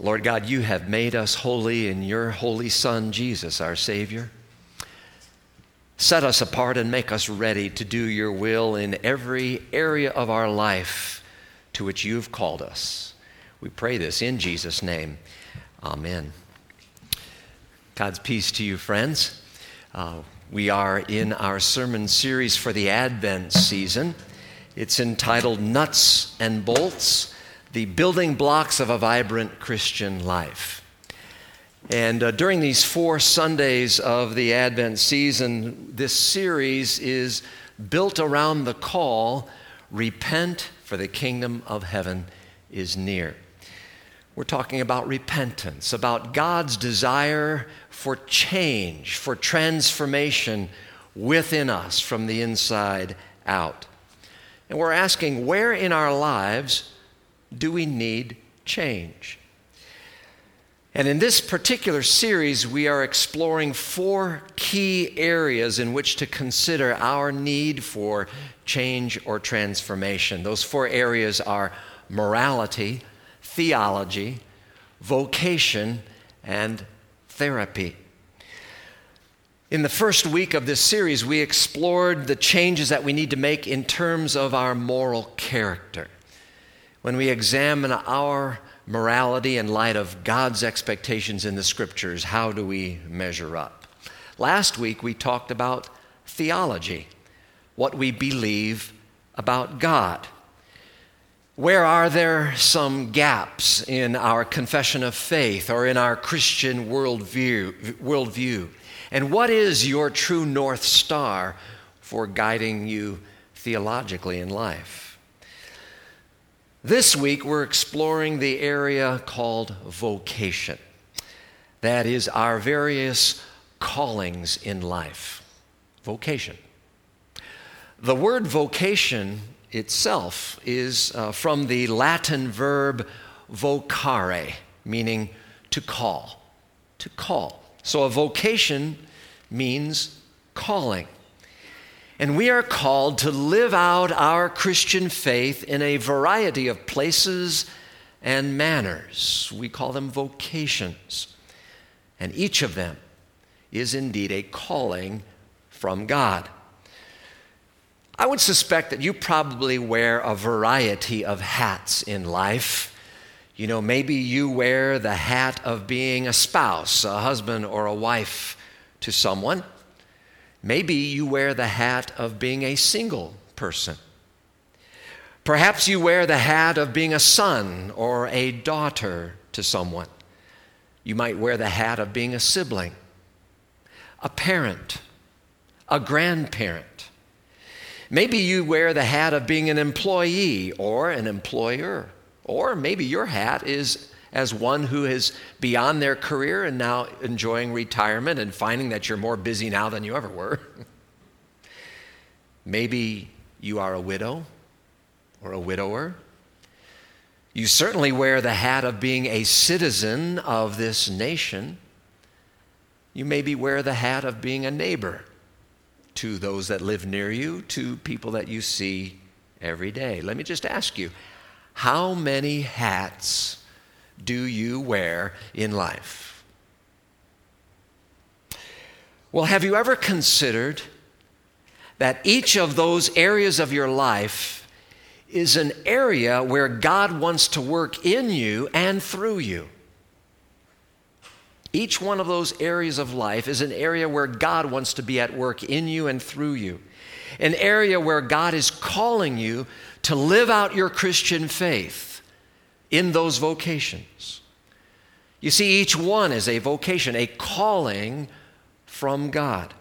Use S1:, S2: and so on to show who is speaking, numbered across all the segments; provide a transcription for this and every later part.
S1: Lord God, you have made us holy in your holy Son, Jesus, our Savior. Set us apart and make us ready to do your will in every area of our life to which you've called us. We pray this in Jesus' name. Amen. God's peace to you, friends. Uh, we are in our sermon series for the Advent season. It's entitled Nuts and Bolts The Building Blocks of a Vibrant Christian Life. And uh, during these four Sundays of the Advent season, this series is built around the call repent, for the kingdom of heaven is near. We're talking about repentance, about God's desire for change, for transformation within us from the inside out. And we're asking where in our lives do we need change? And in this particular series, we are exploring four key areas in which to consider our need for change or transformation. Those four areas are morality, theology, vocation, and therapy. In the first week of this series, we explored the changes that we need to make in terms of our moral character. When we examine our morality in light of God's expectations in the scriptures, how do we measure up? Last week we talked about theology, what we believe about God. Where are there some gaps in our confession of faith or in our Christian worldview? worldview? And what is your true North Star for guiding you theologically in life? This week, we're exploring the area called vocation. That is, our various callings in life. Vocation. The word vocation itself is uh, from the Latin verb vocare, meaning to call. To call. So a vocation means calling. And we are called to live out our Christian faith in a variety of places and manners. We call them vocations. And each of them is indeed a calling from God. I would suspect that you probably wear a variety of hats in life. You know, maybe you wear the hat of being a spouse, a husband, or a wife to someone. Maybe you wear the hat of being a single person. Perhaps you wear the hat of being a son or a daughter to someone. You might wear the hat of being a sibling, a parent, a grandparent. Maybe you wear the hat of being an employee or an employer. Or maybe your hat is as one who is beyond their career and now enjoying retirement and finding that you're more busy now than you ever were. Maybe you are a widow or a widower. You certainly wear the hat of being a citizen of this nation. You maybe wear the hat of being a neighbor to those that live near you, to people that you see every day. Let me just ask you how many hats do you wear in life? Well, have you ever considered that each of those areas of your life is an area where God wants to work in you and through you? Each one of those areas of life is an area where God wants to be at work in you and through you. An area where God is calling you to live out your Christian faith in those vocations. You see, each one is a vocation, a calling from God.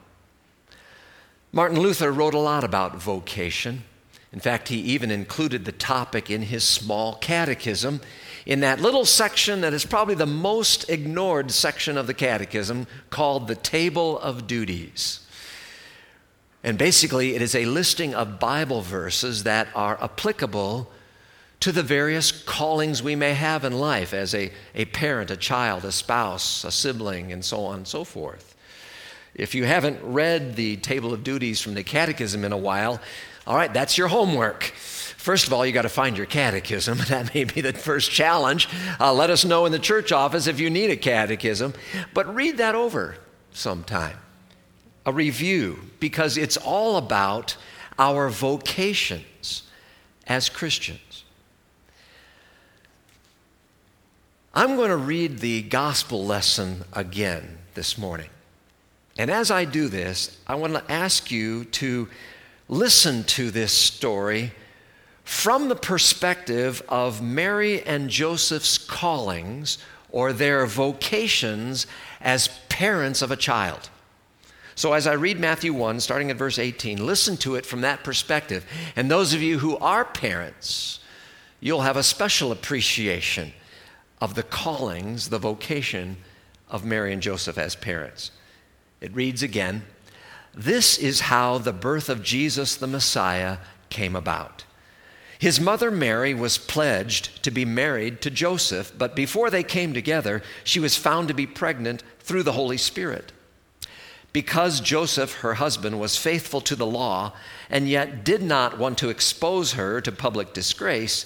S1: Martin Luther wrote a lot about vocation. In fact, he even included the topic in his small catechism in that little section that is probably the most ignored section of the catechism called the Table of Duties. And basically, it is a listing of Bible verses that are applicable to the various callings we may have in life as a, a parent, a child, a spouse, a sibling, and so on and so forth. If you haven't read the table of duties from the catechism in a while, all right, that's your homework First of all, you got to find your catechism. That may be the first challenge. Uh, let us know in the church office if you need a catechism. But read that over sometime, a review, because it's all about our vocations as Christians. I'm going to read the gospel lesson again this morning. And as I do this, I want to ask you to listen to this story from the perspective of Mary and Joseph's callings or their vocations as parents of a child. So, as I read Matthew 1, starting at verse 18, listen to it from that perspective. And those of you who are parents, you'll have a special appreciation of the callings, the vocation of Mary and Joseph as parents. It reads again This is how the birth of Jesus the Messiah came about. His mother Mary was pledged to be married to Joseph, but before they came together, she was found to be pregnant through the Holy Spirit. Because Joseph, her husband, was faithful to the law and yet did not want to expose her to public disgrace,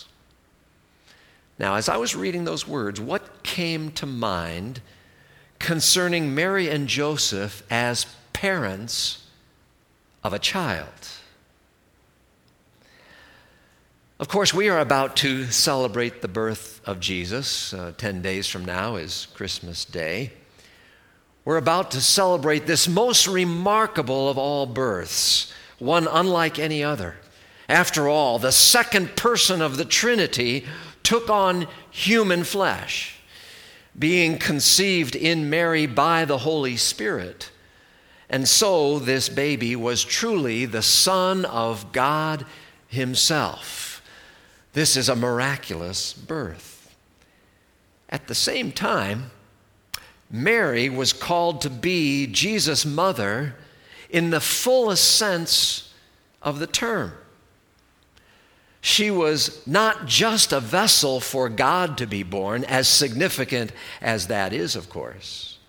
S1: Now, as I was reading those words, what came to mind concerning Mary and Joseph as parents of a child? Of course, we are about to celebrate the birth of Jesus. Uh, 10 days from now is Christmas Day. We're about to celebrate this most remarkable of all births, one unlike any other. After all, the second person of the Trinity took on human flesh, being conceived in Mary by the Holy Spirit. And so, this baby was truly the Son of God Himself. This is a miraculous birth. At the same time, Mary was called to be Jesus' mother in the fullest sense of the term. She was not just a vessel for God to be born, as significant as that is, of course.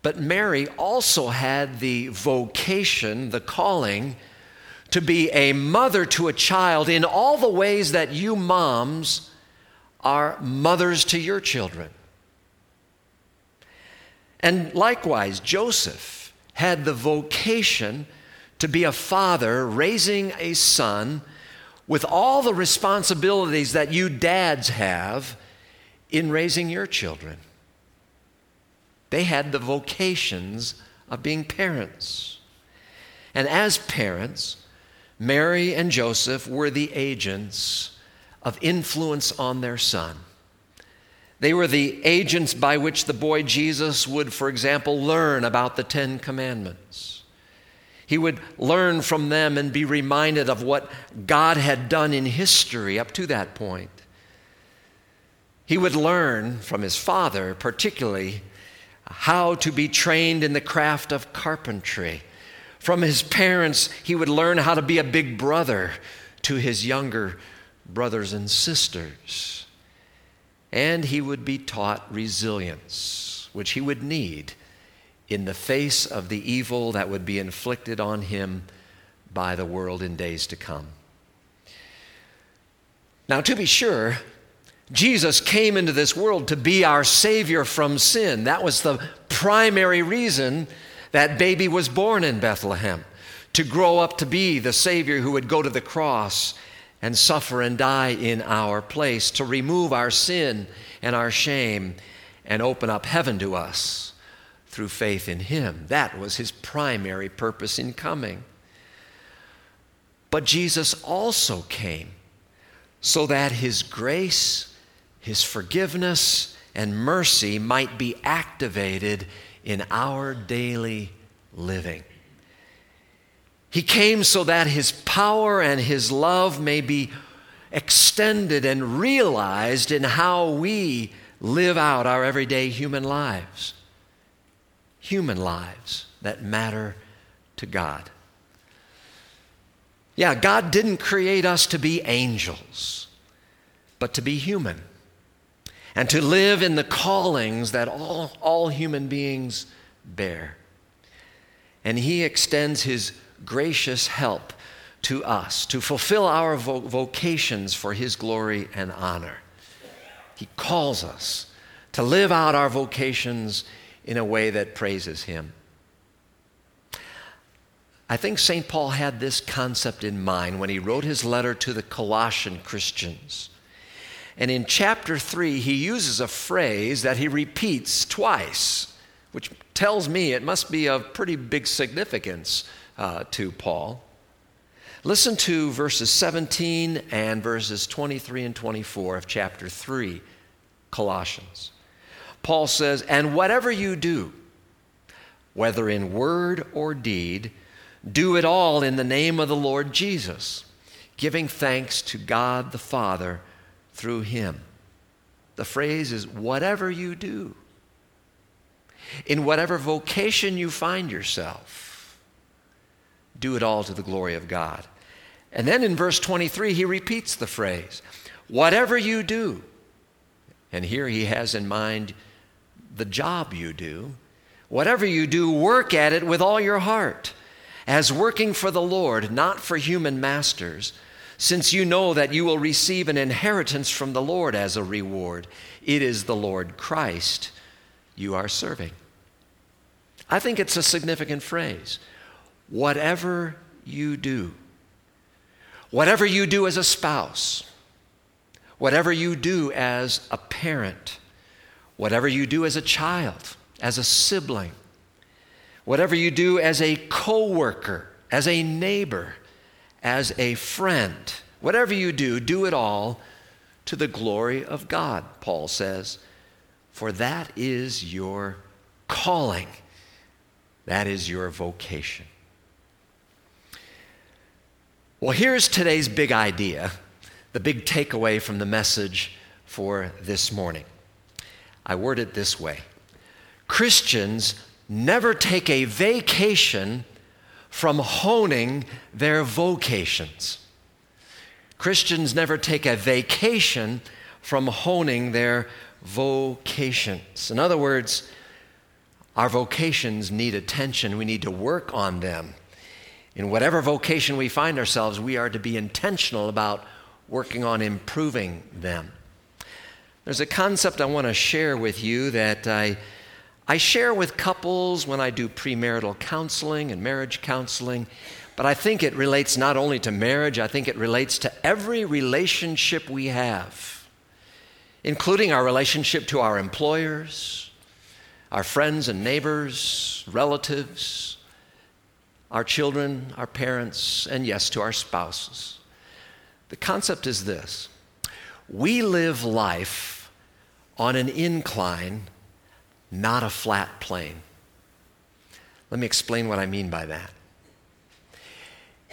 S1: But Mary also had the vocation, the calling, to be a mother to a child in all the ways that you moms are mothers to your children. And likewise, Joseph had the vocation to be a father raising a son with all the responsibilities that you dads have in raising your children. They had the vocations of being parents. And as parents, Mary and Joseph were the agents of influence on their son. They were the agents by which the boy Jesus would, for example, learn about the Ten Commandments. He would learn from them and be reminded of what God had done in history up to that point. He would learn from his father, particularly, how to be trained in the craft of carpentry from his parents, he would learn how to be a big brother to his younger brothers and sisters. And he would be taught resilience, which he would need in the face of the evil that would be inflicted on him by the world in days to come. Now, to be sure, Jesus came into this world to be our Savior from sin. That was the primary reason that baby was born in Bethlehem to grow up to be the Savior who would go to the cross and suffer and die in our place to remove our sin and our shame and open up heaven to us through faith in Him. That was His primary purpose in coming. But Jesus also came so that His grace, His forgiveness, and mercy might be activated in our daily living. He came so that his power and his love may be extended and realized in how we live out our everyday human lives. Human lives that matter to God. Yeah, God didn't create us to be angels, but to be human and to live in the callings that all, all human beings bear. And He extends His gracious help to us to fulfill our vo- vocations for His glory and honor. He calls us to live out our vocations in a way that praises Him. I think St. Paul had this concept in mind when he wrote his letter to the Colossian Christians. And in chapter 3, he uses a phrase that he repeats twice, which tells me it must be of pretty big significance uh, to Paul. Listen to verses 17 and verses 23 and 24 of chapter 3, Colossians. Paul says, And whatever you do, whether in word or deed, do it all in the name of the Lord Jesus, giving thanks to God the Father through him. The phrase is whatever you do, in whatever vocation you find yourself, do it all to the glory of God. And then in verse 23, he repeats the phrase, whatever you do. And here he has in mind the job you do. Whatever you do, work at it with all your heart, as working for the Lord, not for human masters since you know that you will receive an inheritance from the Lord as a reward. It is the Lord Christ you are serving. I think it's a significant phrase. Whatever you do, whatever you do as a spouse, whatever you do as a parent, whatever you do as a child, as a sibling, whatever you do as a coworker, as a neighbor, as a friend. Whatever you do, do it all to the glory of God, Paul says, for that is your calling, that is your vocation. Well, here's today's big idea, the big takeaway from the message for this morning. I word it this way Christians never take a vacation from honing their vocations. Christians never take a vacation from honing their vocations. In other words, our vocations need attention. We need to work on them. In whatever vocation we find ourselves, we are to be intentional about working on improving them. There's a concept I want to share with you that I I share with couples when I do premarital counseling and marriage counseling, but I think it relates not only to marriage, I think it relates to every relationship we have, including our relationship to our employers, our friends and neighbors, relatives, our children, our parents, and yes, to our spouses. The concept is this we live life on an incline not a flat plane. Let me explain what I mean by that.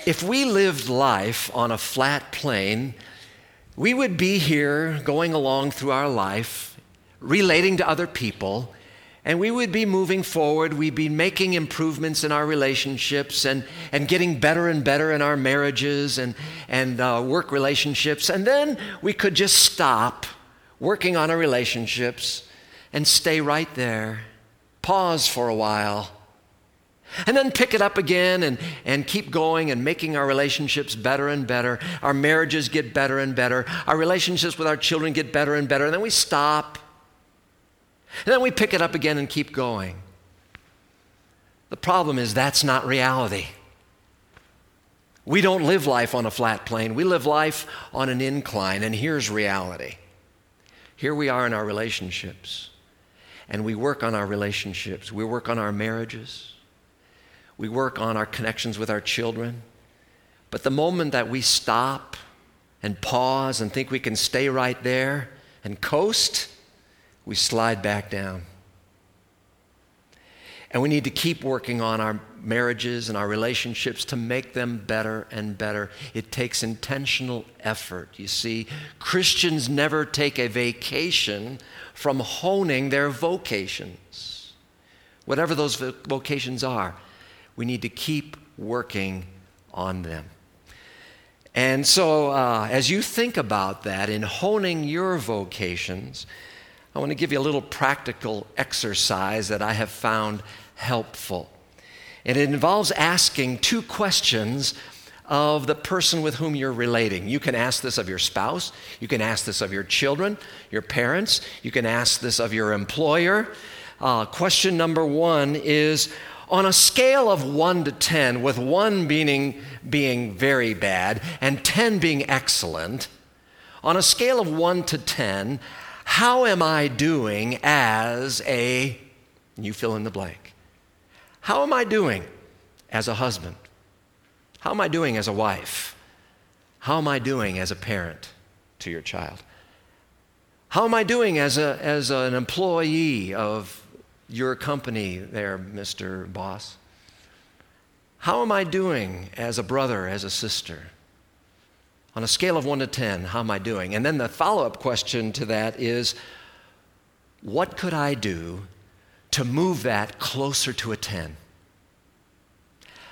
S1: If we lived life on a flat plane, we would be here going along through our life, relating to other people, and we would be moving forward. We'd be making improvements in our relationships and, and getting better and better in our marriages and, and uh, work relationships. And then we could just stop working on our relationships and stay right there. Pause for a while. And then pick it up again and, and keep going and making our relationships better and better. Our marriages get better and better. Our relationships with our children get better and better. And then we stop. And then we pick it up again and keep going. The problem is that's not reality. We don't live life on a flat plane, we live life on an incline. And here's reality here we are in our relationships, and we work on our relationships. We work on our marriages, we work on our connections with our children. But the moment that we stop and pause and think we can stay right there and coast, we slide back down. And we need to keep working on our marriages and our relationships to make them better and better. It takes intentional effort. You see, Christians never take a vacation from honing their vocations. Whatever those vocations are, we need to keep working on them. And so, uh, as you think about that in honing your vocations, I want to give you a little practical exercise that I have found helpful. And it involves asking two questions of the person with whom you're relating. You can ask this of your spouse, you can ask this of your children, your parents, you can ask this of your employer. Uh, question number one is on a scale of 1 to 10, with 1 being, being very bad and 10 being excellent, on a scale of 1 to 10, how am I doing as a, you fill in the blank? How am I doing as a husband? How am I doing as a wife? How am I doing as a parent to your child? How am I doing as, a, as an employee of your company there, Mr. Boss? How am I doing as a brother, as a sister? On a scale of 1 to 10, how am I doing? And then the follow up question to that is what could I do to move that closer to a 10.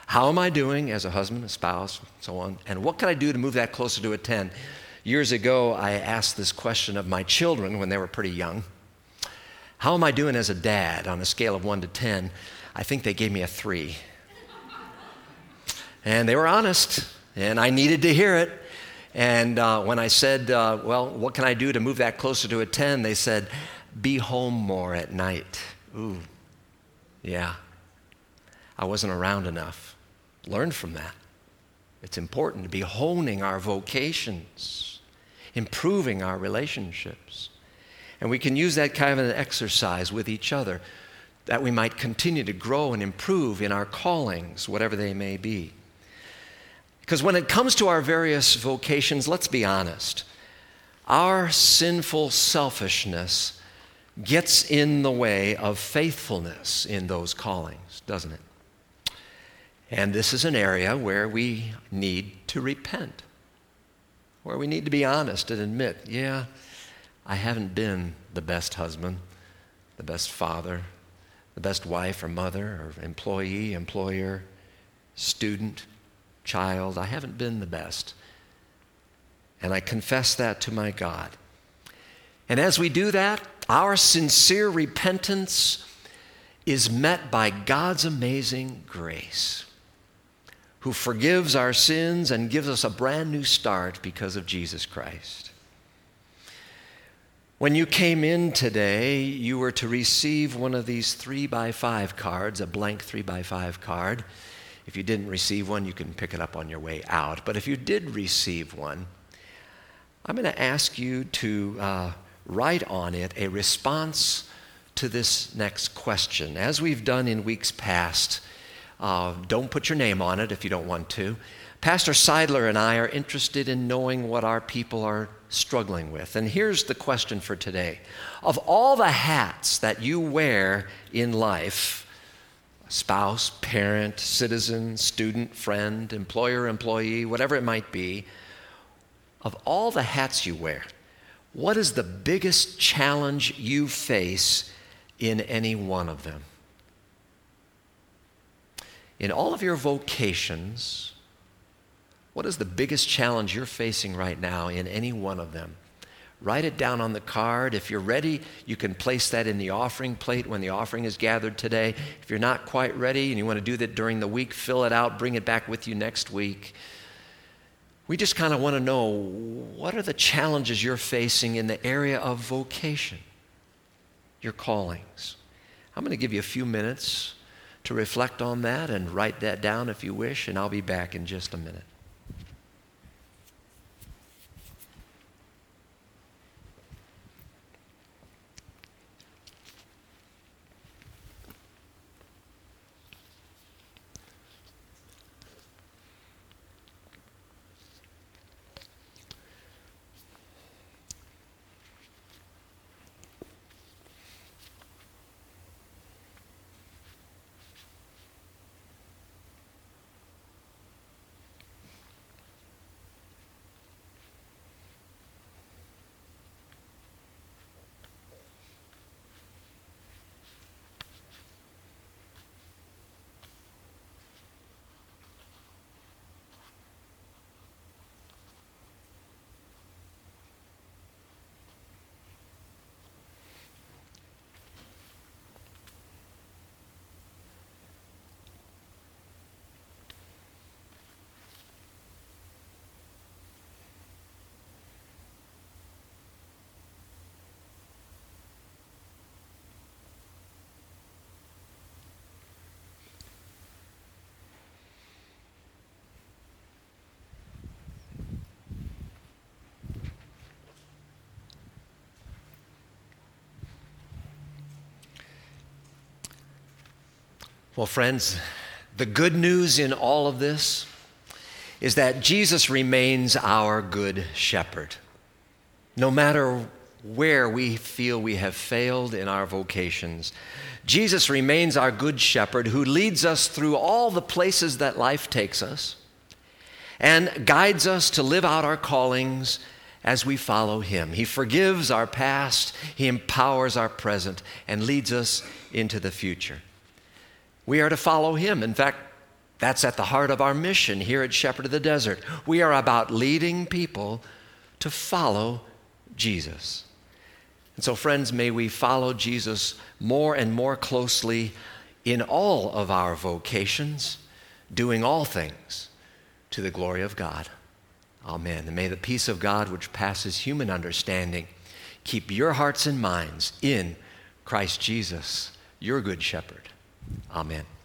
S1: How am I doing as a husband, a spouse, so on? And what can I do to move that closer to a 10? Years ago, I asked this question of my children when they were pretty young. How am I doing as a dad on a scale of 1 to 10? I think they gave me a 3. And they were honest, and I needed to hear it. And uh, when I said, uh, Well, what can I do to move that closer to a 10? They said, Be home more at night. Ooh, yeah. I wasn't around enough. Learn from that. It's important to be honing our vocations, improving our relationships. And we can use that kind of an exercise with each other that we might continue to grow and improve in our callings, whatever they may be. Because when it comes to our various vocations, let's be honest, our sinful selfishness gets in the way of faithfulness in those callings, doesn't it? And this is an area where we need to repent, where we need to be honest and admit, yeah, I haven't been the best husband, the best father, the best wife or mother or employee, employer, student, child. I haven't been the best. And I confess that to my God. And as we do that, our sincere repentance is met by God's amazing grace, who forgives our sins and gives us a brand new start because of Jesus Christ. When you came in today, you were to receive one of these three by five cards, a blank three by five card. If you didn't receive one, you can pick it up on your way out. But if you did receive one, I'm going to ask you to uh, write on it a response to this next question. As we've done in weeks past, uh, don't put your name on it if you don't want to. Pastor Seidler and I are interested in knowing what our people are struggling with. And here's the question for today Of all the hats that you wear in life, spouse, parent, citizen, student, friend, employer, employee, whatever it might be, of all the hats you wear, what is the biggest challenge you face in any one of them? In all of your vocations, what is the biggest challenge you're facing right now in any one of them? Write it down on the card. If you're ready, you can place that in the offering plate when the offering is gathered today. If you're not quite ready and you want to do that during the week, fill it out, bring it back with you next week. We just kind of want to know what are the challenges you're facing in the area of vocation, your callings. I'm going to give you a few minutes to reflect on that and write that down if you wish, and I'll be back in just a minute. Well, friends, the good news in all of this is that Jesus remains our good shepherd. No matter where we feel we have failed in our vocations, Jesus remains our good shepherd who leads us through all the places that life takes us and guides us to live out our callings as we follow him. He forgives our past, he empowers our present, and leads us into the future. We are to follow him. In fact, that's at the heart of our mission here at Shepherd of the Desert. We are about leading people to follow Jesus. And so, friends, may we follow Jesus more and more closely in all of our vocations, doing all things to the glory of God. Amen. And may the peace of God, which passes human understanding, keep your hearts and minds in Christ Jesus, your good shepherd. Amen.